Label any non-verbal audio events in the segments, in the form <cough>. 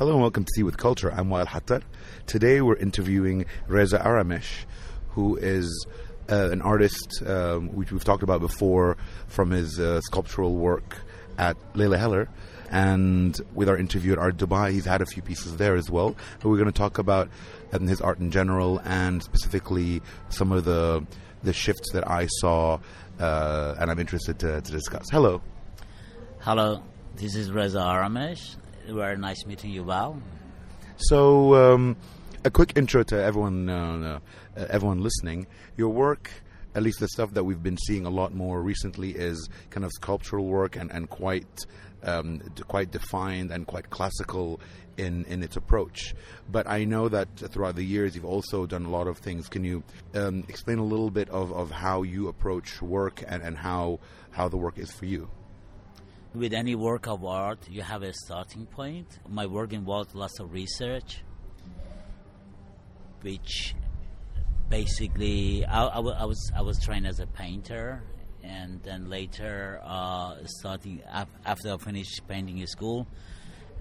Hello and welcome to Tea with Culture. I'm Wael Hattar. Today we're interviewing Reza Aramesh, who is uh, an artist um, which we've talked about before from his uh, sculptural work at Leila Heller. And with our interview at Art Dubai, he's had a few pieces there as well. But we're going to talk about um, his art in general and specifically some of the the shifts that I saw, uh, and I'm interested to, to discuss. Hello. Hello, this is Reza Aramesh. Very nice meeting you, Val. So, um, a quick intro to everyone, uh, uh, everyone listening. Your work, at least the stuff that we've been seeing a lot more recently, is kind of sculptural work and and quite um, quite defined and quite classical in, in its approach. But I know that throughout the years you've also done a lot of things. Can you um, explain a little bit of, of how you approach work and, and how, how the work is for you? With any work of art, you have a starting point. My work involved lots of research, which basically I, I, I was I was trained as a painter, and then later, uh, starting after I finished painting in school,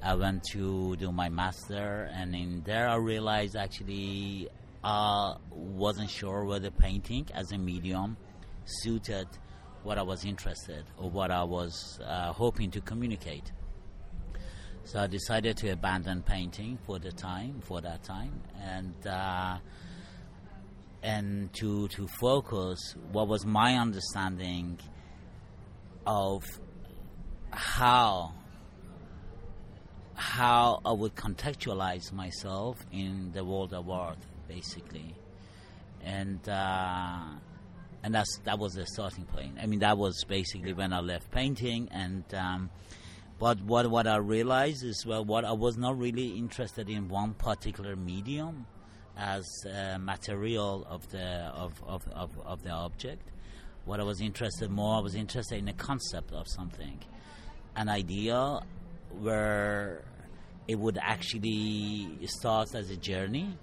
I went to do my master, and in there I realized actually I wasn't sure whether painting as a medium suited what I was interested or what I was uh, hoping to communicate. So I decided to abandon painting for the time, for that time, and uh, and to to focus what was my understanding of how how I would contextualize myself in the world of art, basically, and uh, and that's that was the starting point. I mean, that was basically when I left painting, and um, but what what I realized is well, what I was not really interested in one particular medium as material of the of, of, of, of the object. What I was interested more, I was interested in the concept of something, an idea where it would actually start as a journey,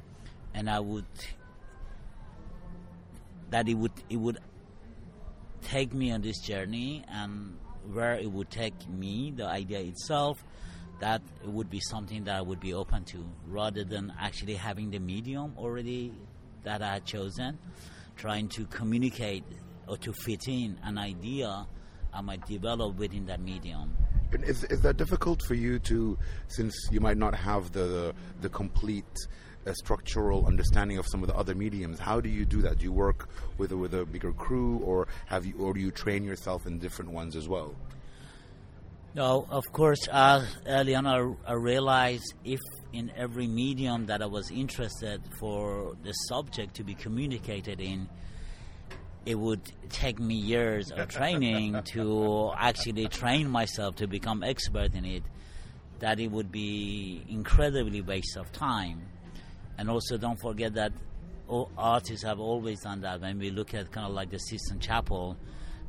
and I would that it would it would take me on this journey and where it would take me, the idea itself, that it would be something that I would be open to rather than actually having the medium already that I had chosen, trying to communicate or to fit in an idea I might develop within that medium. Is, is that difficult for you to, since you might not have the, the complete uh, structural understanding of some of the other mediums? How do you do that? Do you work with a, with a bigger crew, or have you, or do you train yourself in different ones as well? No, of course, uh, early on I, I, realized if in every medium that I was interested for the subject to be communicated in, it would take me years of training <laughs> to actually train myself to become expert in it, that it would be incredibly waste of time. And also don't forget that artists have always done that. When we look at kind of like the Sistine Chapel,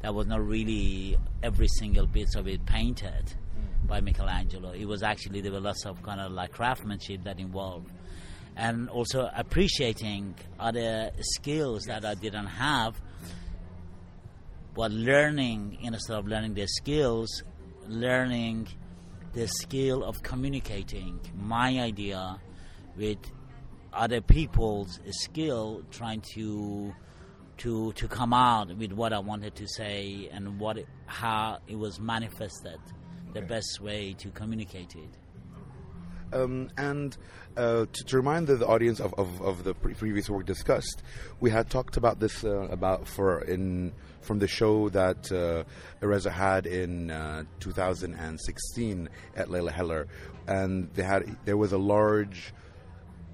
that was not really every single bit of it painted mm. by Michelangelo. It was actually there were lots of kind of like craftsmanship that involved, and also appreciating other skills that I didn't have. But learning instead of learning the skills, learning the skill of communicating my idea with other people's skill, trying to to to come out with what I wanted to say and what it, how it was manifested, the best way to communicate it. Um, and uh, to, to, remind the, the audience of, of, of, the pre- previous work discussed, we had talked about this uh, about for in from the show that uh, Reza had in uh, 2016 at Leila Heller, and they had there was a large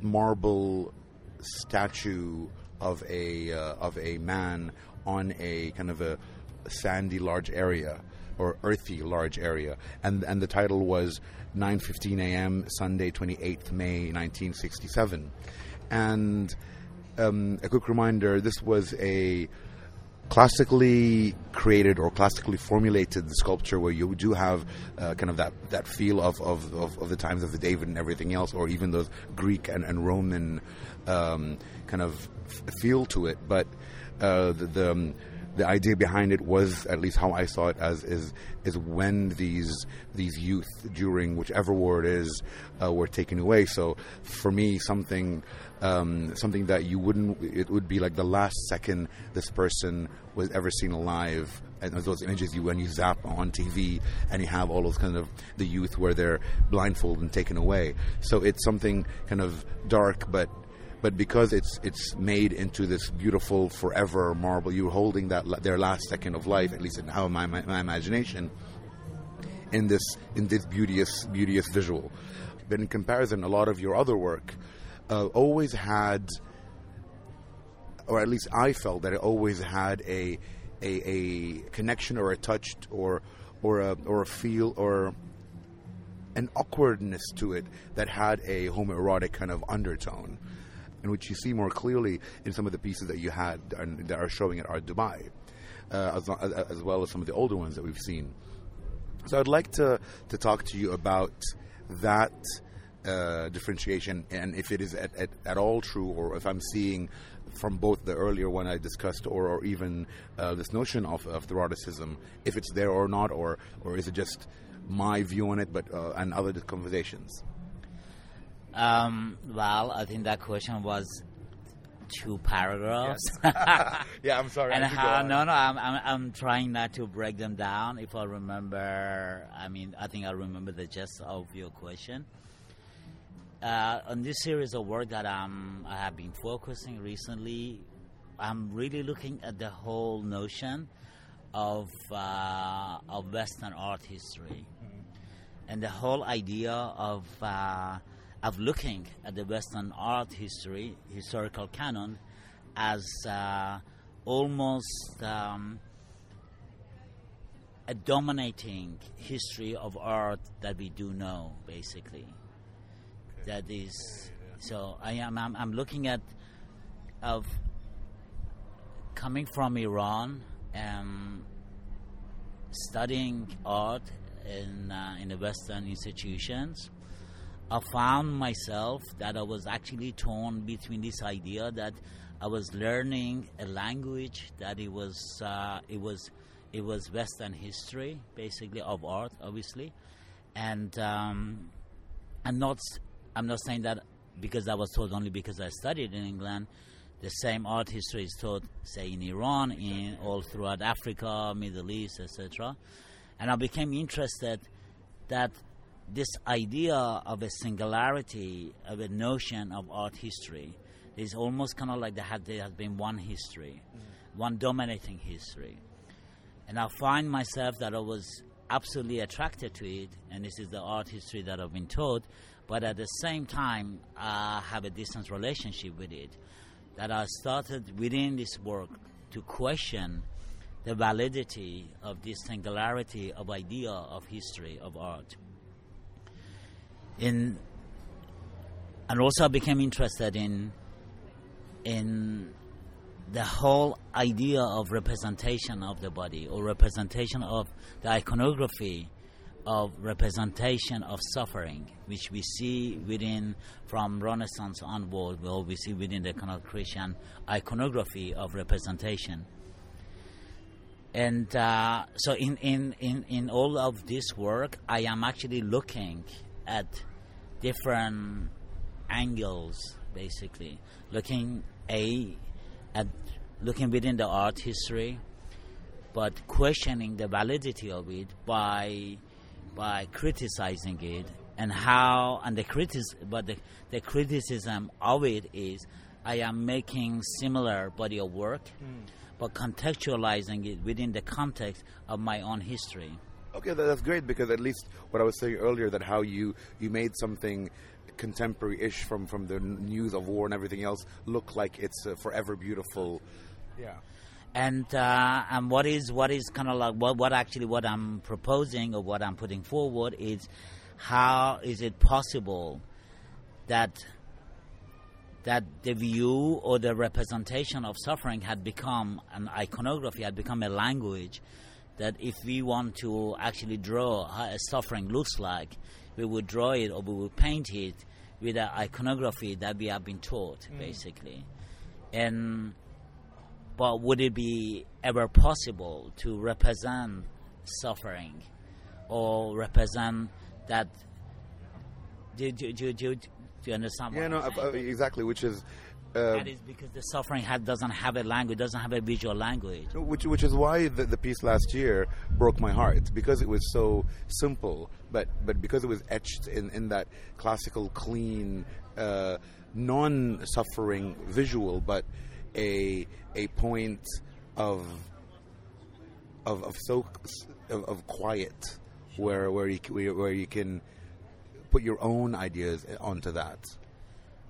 marble statue of a uh, of a man on a kind of a sandy large area or earthy large area, and and the title was 9:15 a.m. Sunday, 28th May, 1967, and um, a quick reminder: this was a classically created or classically formulated sculpture where you do have uh, kind of that, that feel of, of, of, of, the times of the David and everything else, or even those Greek and, and Roman um, kind of feel to it. But uh, the, the um, the idea behind it was, at least how I saw it, as is is when these these youth during whichever war it is uh, were taken away. So for me, something um, something that you wouldn't it would be like the last second this person was ever seen alive. And those images you when you zap on TV and you have all those kind of the youth where they're blindfolded and taken away. So it's something kind of dark but but because it's it's made into this beautiful forever marble, you're holding that their last second of life, at least in how my, my, my imagination, in this in this beauteous beauteous visual. But in comparison, a lot of your other work uh, always had, or at least I felt that it always had a a, a connection or a touch or or a or a feel or an awkwardness to it that had a homoerotic kind of undertone and which you see more clearly in some of the pieces that you had and that are showing at Art Dubai, uh, as, as, well as some of the older ones that we've seen. So I'd like to to talk to you about that uh, differentiation and if it is at, at, at, all true, or if I'm seeing from both the earlier one I discussed, or, or even uh, this notion of, of eroticism, if it's there or not, or or is it just my view on it, but uh, and other conversations. Um, well, I think that question was two paragraphs. Yes. <laughs> yeah, I'm sorry. and how, no, no, I'm, I'm, I'm trying not to break them down. If I remember, I mean, I think I remember the gist of your question. Uh, on this series of work that I'm, I have been focusing recently, I'm really looking at the whole notion of uh, of Western art history, mm-hmm. and the whole idea of uh, of looking at the Western art history, historical canon, as uh, almost um, a dominating history of art that we do know, basically. Okay. That is, so I am. I'm, I'm looking at of coming from Iran and studying art in uh, in the Western institutions I found myself that I was actually torn between this idea that I was learning a language that it was uh, it was it was Western history, basically of art, obviously, and um, I'm not I'm not saying that because I was taught only because I studied in England. The same art history is taught, say, in Iran, in all throughout Africa, Middle East, etc. And I became interested that this idea of a singularity, of a notion of art history, is almost kind of like there, had, there has been one history, mm. one dominating history. And I find myself that I was absolutely attracted to it, and this is the art history that I've been taught, but at the same time, I have a distant relationship with it. That I started within this work to question the validity of this singularity of idea of history of art in and also I became interested in in the whole idea of representation of the body or representation of the iconography of representation of suffering, which we see within from Renaissance onward, well, we see within the kind of Christian iconography of representation. And uh, so, in, in, in, in all of this work, I am actually looking at different angles, basically looking a at looking within the art history, but questioning the validity of it by by criticizing it and how and the critic but the, the criticism of it is I am making similar body of work, mm. but contextualizing it within the context of my own history. Okay, that's great because at least what I was saying earlier that how you you made something contemporary-ish from from the news of war and everything else look like it's uh, forever beautiful. Yeah. And uh, and what is what is kind of like what what actually what I'm proposing or what I'm putting forward is how is it possible that that the view or the representation of suffering had become an iconography had become a language that if we want to actually draw how a suffering looks like, we would draw it or we would paint it with the iconography that we have been taught, mm. basically. And but would it be ever possible to represent suffering or represent that? Do, do, do, do, do you understand? Yeah, what no, I'm uh, saying? exactly. Which is. Uh, that is because the suffering had, doesn't have a language, doesn't have a visual language. which which is why the, the piece last year broke my heart because it was so simple, but but because it was etched in, in that classical, clean, uh, non-suffering visual, but a a point of of of so of, of quiet where where you where where you can put your own ideas onto that.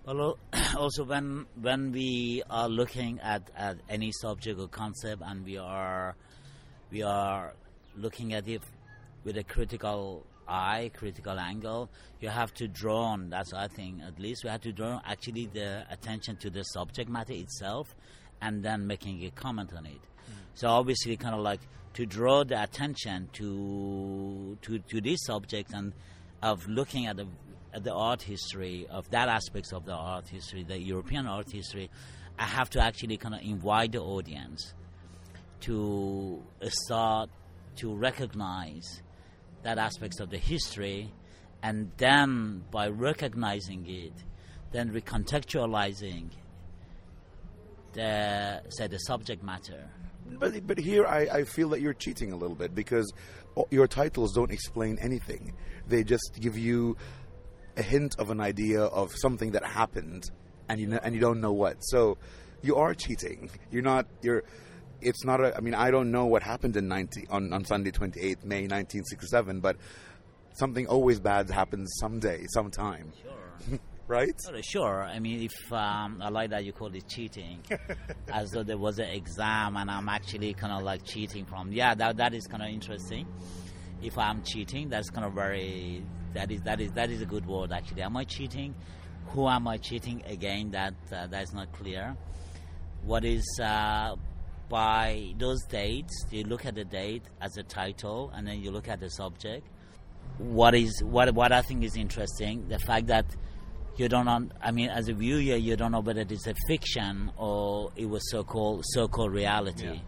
Well, <clears throat> also when when we are looking at, at any subject or concept, and we are we are looking at it with a critical eye, critical angle, you have to draw on. That's I think at least we have to draw actually the attention to the subject matter itself, and then making a comment on it. Mm. So obviously, kind of like to draw the attention to to to these subjects and of looking at the the art history of that aspects of the art history, the European art history, I have to actually kind of invite the audience to uh, start to recognize that aspects of the history, and then by recognizing it, then recontextualizing the say the subject matter. But, but here I, I feel that you're cheating a little bit because oh, your titles don't explain anything. They just give you a hint of an idea of something that happened, and you know, and you don't know what. So you are cheating. You're not. You're. It's not a. I mean, I don't know what happened in 19, on on Sunday, 28th May, 1967, but something always bad happens someday, sometime, Sure. <laughs> right? Sure. I mean, if um, I like that you call it cheating, <laughs> as though there was an exam and I'm actually kind of like cheating from. Yeah, that that is kind of interesting. If I'm cheating, that's kind of very. That is that is that is a good word actually. Am I cheating? Who am I cheating? Again, that uh, that's not clear. What is uh, by those dates? You look at the date as a title, and then you look at the subject. What is what what I think is interesting? The fact that you don't know, I mean, as a viewer, you don't know whether it is a fiction or it was so-called so-called reality. Yeah.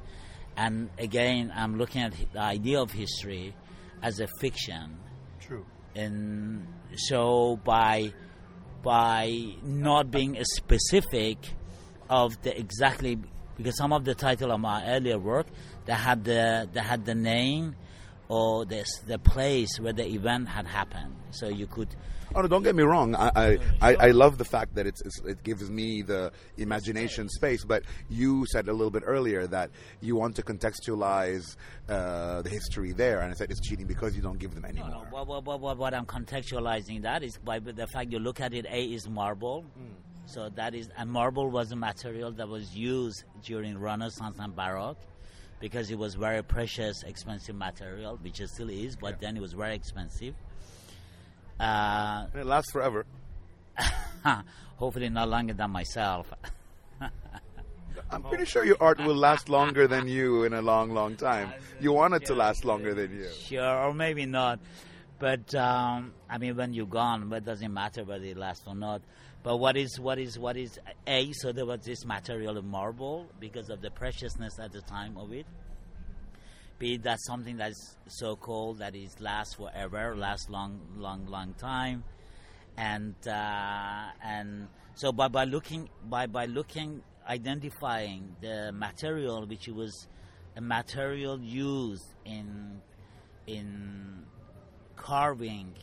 And again, I'm looking at the idea of history as a fiction, True. And so by by not being specific of the exactly because some of the title of my earlier work that had the they had the name or the the place where the event had happened, so you could Oh no! Don't get me wrong. I I, I, I love the fact that it's, it's it gives me the imagination space. But you said a little bit earlier that you want to contextualize uh, the history there, and I said it's cheating because you don't give them No, anymore. no. What, what, what, what, what I'm contextualizing that is by the fact you look at it. A is marble, so that is and marble was a material that was used during Renaissance and Baroque because it was very precious, expensive material, which it still is, but then it was very expensive. Uh, it lasts forever. <laughs> hopefully, not longer than myself. <laughs> I'm <laughs> pretty sure your art will last longer than you in a long, long time. You want it to last longer than you. Sure, or maybe not. But um, I mean, when you're gone, it doesn't matter whether it lasts or not. But what is what is what is a? So there was this material of marble because of the preciousness at the time of it. Be that something that's so cold that is lasts forever, lasts long, long, long time, and uh, and so by by looking by by looking identifying the material which was a material used in in carving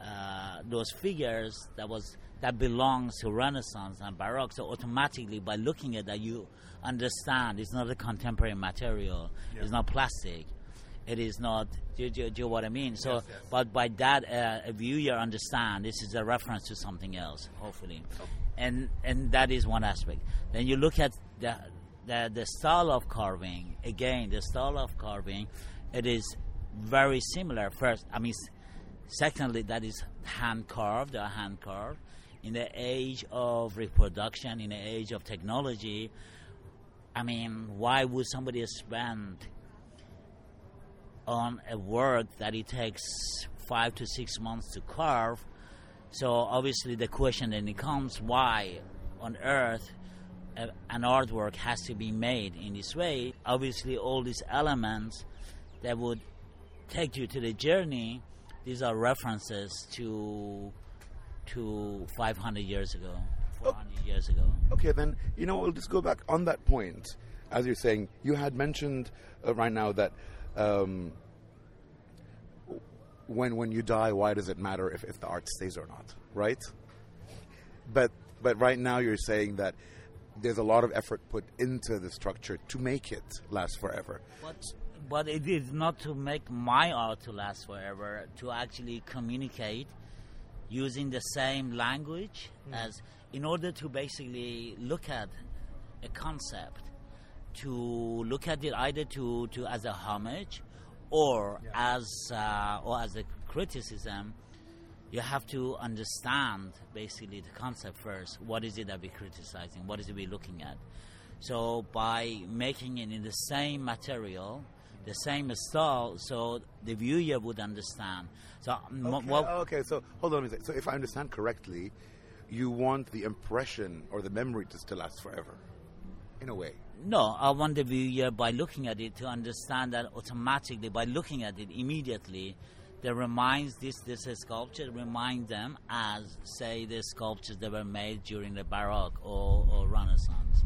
uh, those figures that was that belongs to Renaissance and Baroque. So automatically, by looking at that, you understand it's not a contemporary material. It's not plastic. It is not. Do, you- do, you- know what I mean? So, but by that, uh, viewer understand this is a reference to something else. Hopefully, and and that is one aspect. Then you look at the the, the style of carving. Again, the style of carving, it is very similar. First, I mean, secondly, that is hand carved or hand carved. In the age of reproduction, in the age of technology, I mean, why would somebody spend on a work that it takes five to six months to carve? So obviously, the question then becomes why on earth a, an artwork has to be made in this way, obviously all these elements that would take you to the journey, these are references to to 500 years ago, 400 oh. years ago. Okay, then you know we'll just go back on that point. As you're saying, you had mentioned uh, right now that um, when when you die, why does it matter if, if the art stays or not, right? But but right now you're saying that there's a lot of effort put into the structure to make it last forever. But, but it is not to make my art to last forever, to actually communicate using the same language mm. as in order to basically look at a concept to look at it either to, to as a homage or yeah. as uh, or as a criticism you have to understand basically the concept first. What is it that we're criticizing? What is it we're looking at? So by making it in the same material, the same style, so the viewer would understand. So okay, what, okay so hold on a second. So if I understand correctly, you want the impression or the memory to still last forever, in a way. No, I want the viewer by looking at it to understand that automatically by looking at it immediately that reminds this this sculpture remind them as say the sculptures that were made during the Baroque or, or Renaissance.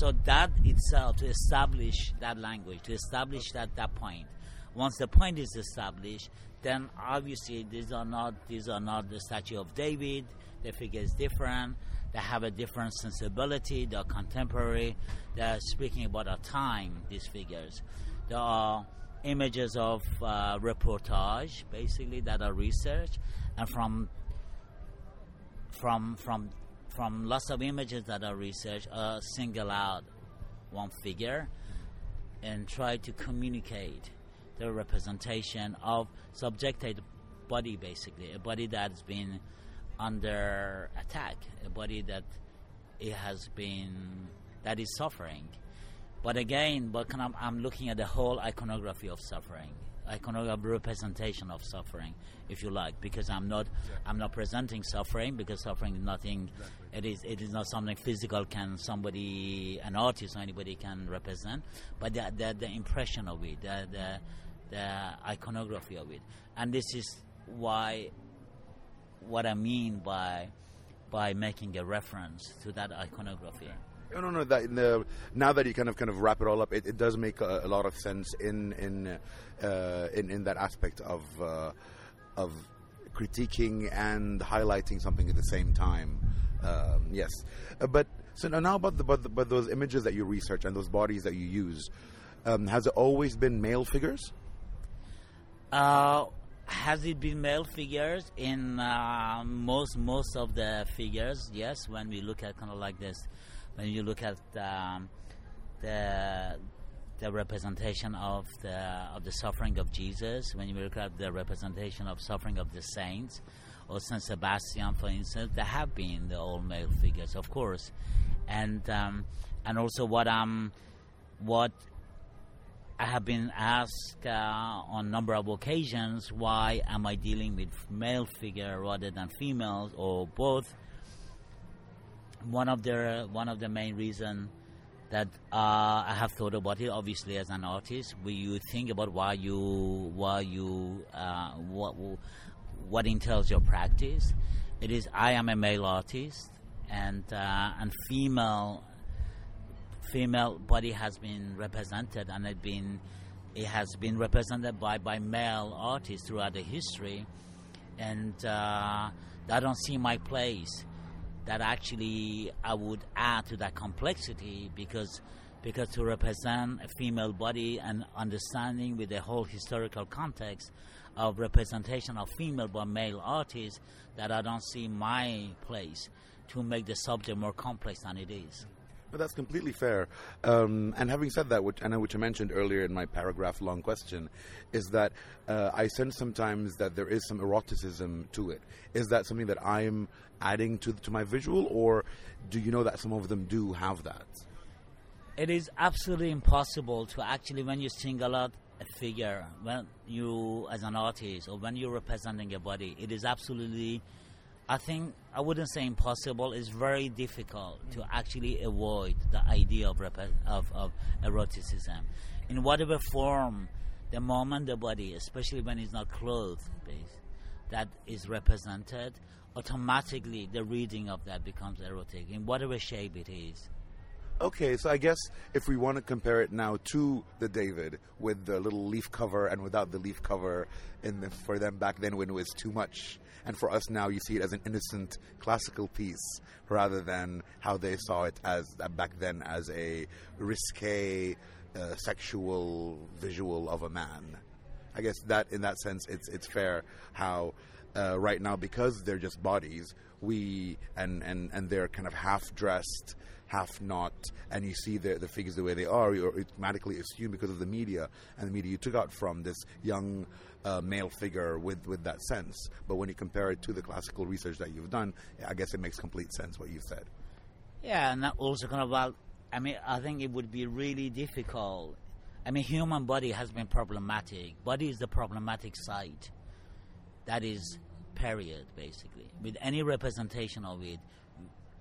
So that itself to establish that language, to establish that that point. Once the point is established, then obviously these are not these are not the statue of David. The figure is different. They have a different sensibility. They're contemporary. They're speaking about a time. These figures. There are images of uh, reportage, basically that are research, and from from from from lots of images that are research, uh, single out one figure and try to communicate the representation of subjected body, basically. A body that's been under attack, a body that it has been that is suffering. But again, but I'm, I'm looking at the whole iconography of suffering, iconography representation of suffering, if you like, because I'm not I'm not presenting suffering because suffering is nothing. Exactly. It is it is not something physical. Can somebody, an artist or anybody, can represent, but the the, the impression of it, the, the the iconography of it, and this is why what I mean by by making a reference to that iconography. No, no, no. That the, now that you kind of kind of wrap it all up, it, it does make a, a, lot of sense in in uh, in, in that aspect of uh, of critiquing and highlighting something at the same time. Um, yes, uh, but so now about the, but, the, but those images that you research and those bodies that you use, um, has it always been male figures? Uh, has it been male figures in uh, most most of the figures? Yes, when we look at kind of like this when you look at um, the the representation of the of the suffering of Jesus, when you look at the representation of suffering of the saints, or Saint Sebastian, for instance, there have been the all male figures, of course, and um, and also what um what I have been asked uh, on a number of occasions, why am I dealing with male figure rather than females or both? One of the one of the main reason that uh, I have thought about it. Obviously, as an artist, when you think about why you why you uh, what what entails your practice, it is I am a male artist, and uh, and female female body has been represented, and it been it has been represented by by male artists throughout the history, and uh, I don't see my place that actually I would add to that complexity because because to represent a female body and understanding with the whole historical context of representation of female but male artists that I don't see my place to make the subject more complex than it is. But that's completely fair. Um, and having said that, which, which I mentioned earlier in my paragraph long question, is that uh, I sense sometimes that there is some eroticism to it. Is that something that I'm adding to to my visual, or do you know that some of them do have that? It is absolutely impossible to actually, when you single out a figure, when you, as an artist, or when you're representing a body, it is absolutely I think I wouldn't say impossible. It's very difficult to mm. actually avoid the idea of, rep- of, of eroticism in whatever form. The moment the body, especially when it's not clothed, that is represented, automatically the reading of that becomes erotic in whatever shape it is. Okay, so I guess if we want to compare it now to the David with the little leaf cover and without the leaf cover, in the, for them back then when it was too much, and for us now you see it as an innocent classical piece rather than how they saw it as uh, back then as a risque uh, sexual visual of a man. I guess that in that sense it's it's fair how uh, right now because they're just bodies we and and and they're kind of half dressed half not, and you see the, the figures the way they are, you automatically assume because of the media and the media you took out from this young uh, male figure with, with that sense. But when you compare it to the classical research that you've done, I guess it makes complete sense what you said. Yeah, and that also kind of about, I mean, I think it would be really difficult. I mean, human body has been problematic. Body is the problematic site. That is period, basically. With any representation of it,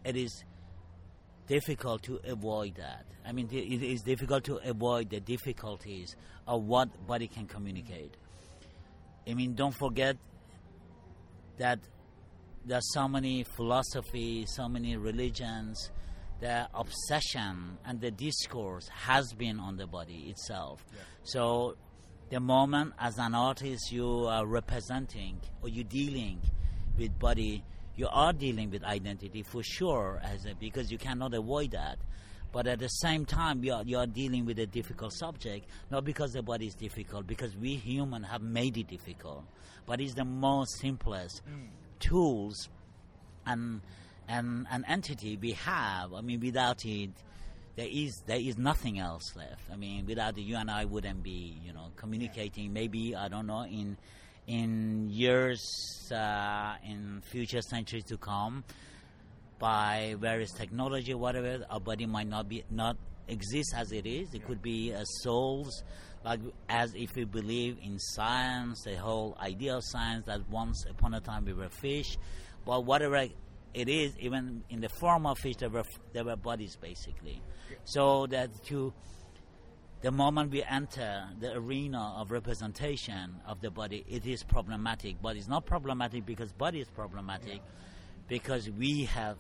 it is difficult to avoid that. I mean, it is difficult to avoid the difficulties of what body can communicate. I mean, don't forget that there's so many philosophies, so many religions. The obsession and the discourse has been on the body itself. Yeah. So, the moment as an artist you are representing or you're dealing with body you are dealing with identity for sure, as a, because you cannot avoid that. But at the same time, you are, you are dealing with a difficult subject, not because the body is difficult, because we human have made it difficult. But it's the most simplest mm. tools and, and an entity we have. I mean, without it, there is there is nothing else left. I mean, without it, you and I wouldn't be, you know, communicating. Maybe I don't know in in years, uh, in future centuries to come, by various technology, whatever, our body might not be not exist as it is. It could be a souls, like as if we believe in science, the whole idea of science that once upon a time we were fish, but whatever it is, even in the form of fish, there were there were bodies basically. So that to the moment we enter the arena of representation of the body, it is problematic. But it's not problematic because body is problematic, yeah. because we have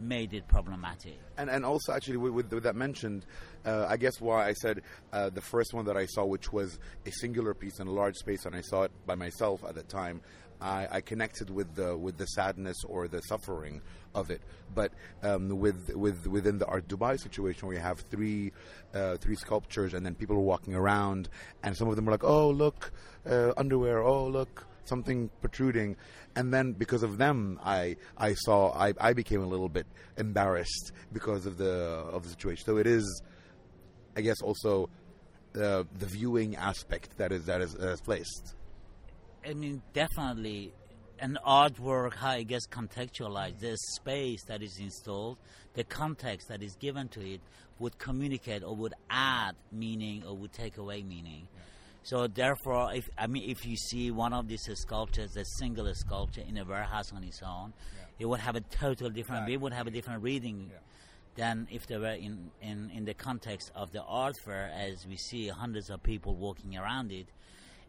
made it problematic. And and also actually with, with that mentioned, uh, I guess why I said uh, the first one that I saw, which was a singular piece in a large space, and I saw it by myself at the time. I, I connected with the with the sadness or the suffering of it. But um, with with within the Art Dubai situation, we have three uh, three sculptures, and then people are walking around, and some of them are like, "Oh, look, uh, underwear. Oh, look." Something protruding, and then because of them, I I saw I, I became a little bit embarrassed because of the of the situation. So it is, I guess, also the the viewing aspect that is that is, uh, placed. I mean, definitely an artwork, how it gets contextualized, the space that is installed, the context that is given to it would communicate or would add meaning or would take away meaning. So therefore, if I mean, if you see one of these sculptures, a single sculpture in a warehouse on its own, yeah. it would have a total different. We would have a different reading. Yeah. Than if they were in, in, in the context of the art fair, as we see hundreds of people walking around it,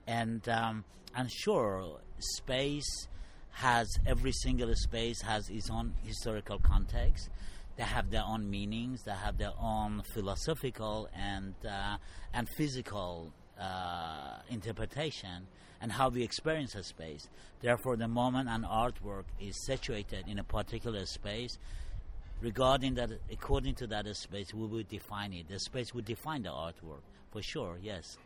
and um, and sure, space has every single space has its own historical context. They have their own meanings. They have their own philosophical and uh, and physical uh, interpretation and how we experience a space. Therefore, the moment an artwork is situated in a particular space, regarding that, according to that space, we will define it. The space will define the artwork for sure. Yes.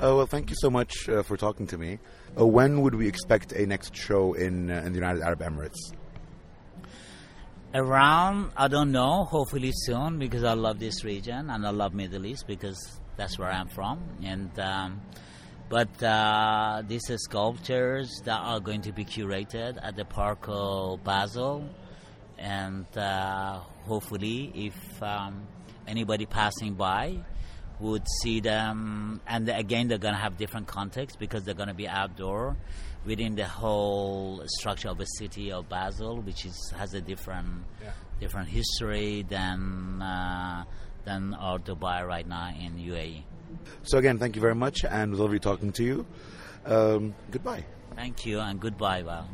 Uh, well, thank you so much uh, for talking to me. Uh, when would we expect a next show in uh, in the United Arab Emirates? Around, I don't know. Hopefully soon, because I love this region and I love Middle East because that's where I'm from. And um, but uh, these are sculptures that are going to be curated at the Parcours Basel, and uh, hopefully, if um, anybody passing by would see them, and again, they're going to have different contexts because they're going to be outdoor. within the whole structure of a city of Basel, which is has a different Yeah. different history than uh, than Art Dubai right now in UAE. So again, thank you very much, and it was lovely talking to you. Um, goodbye. Thank you and goodbye, Val.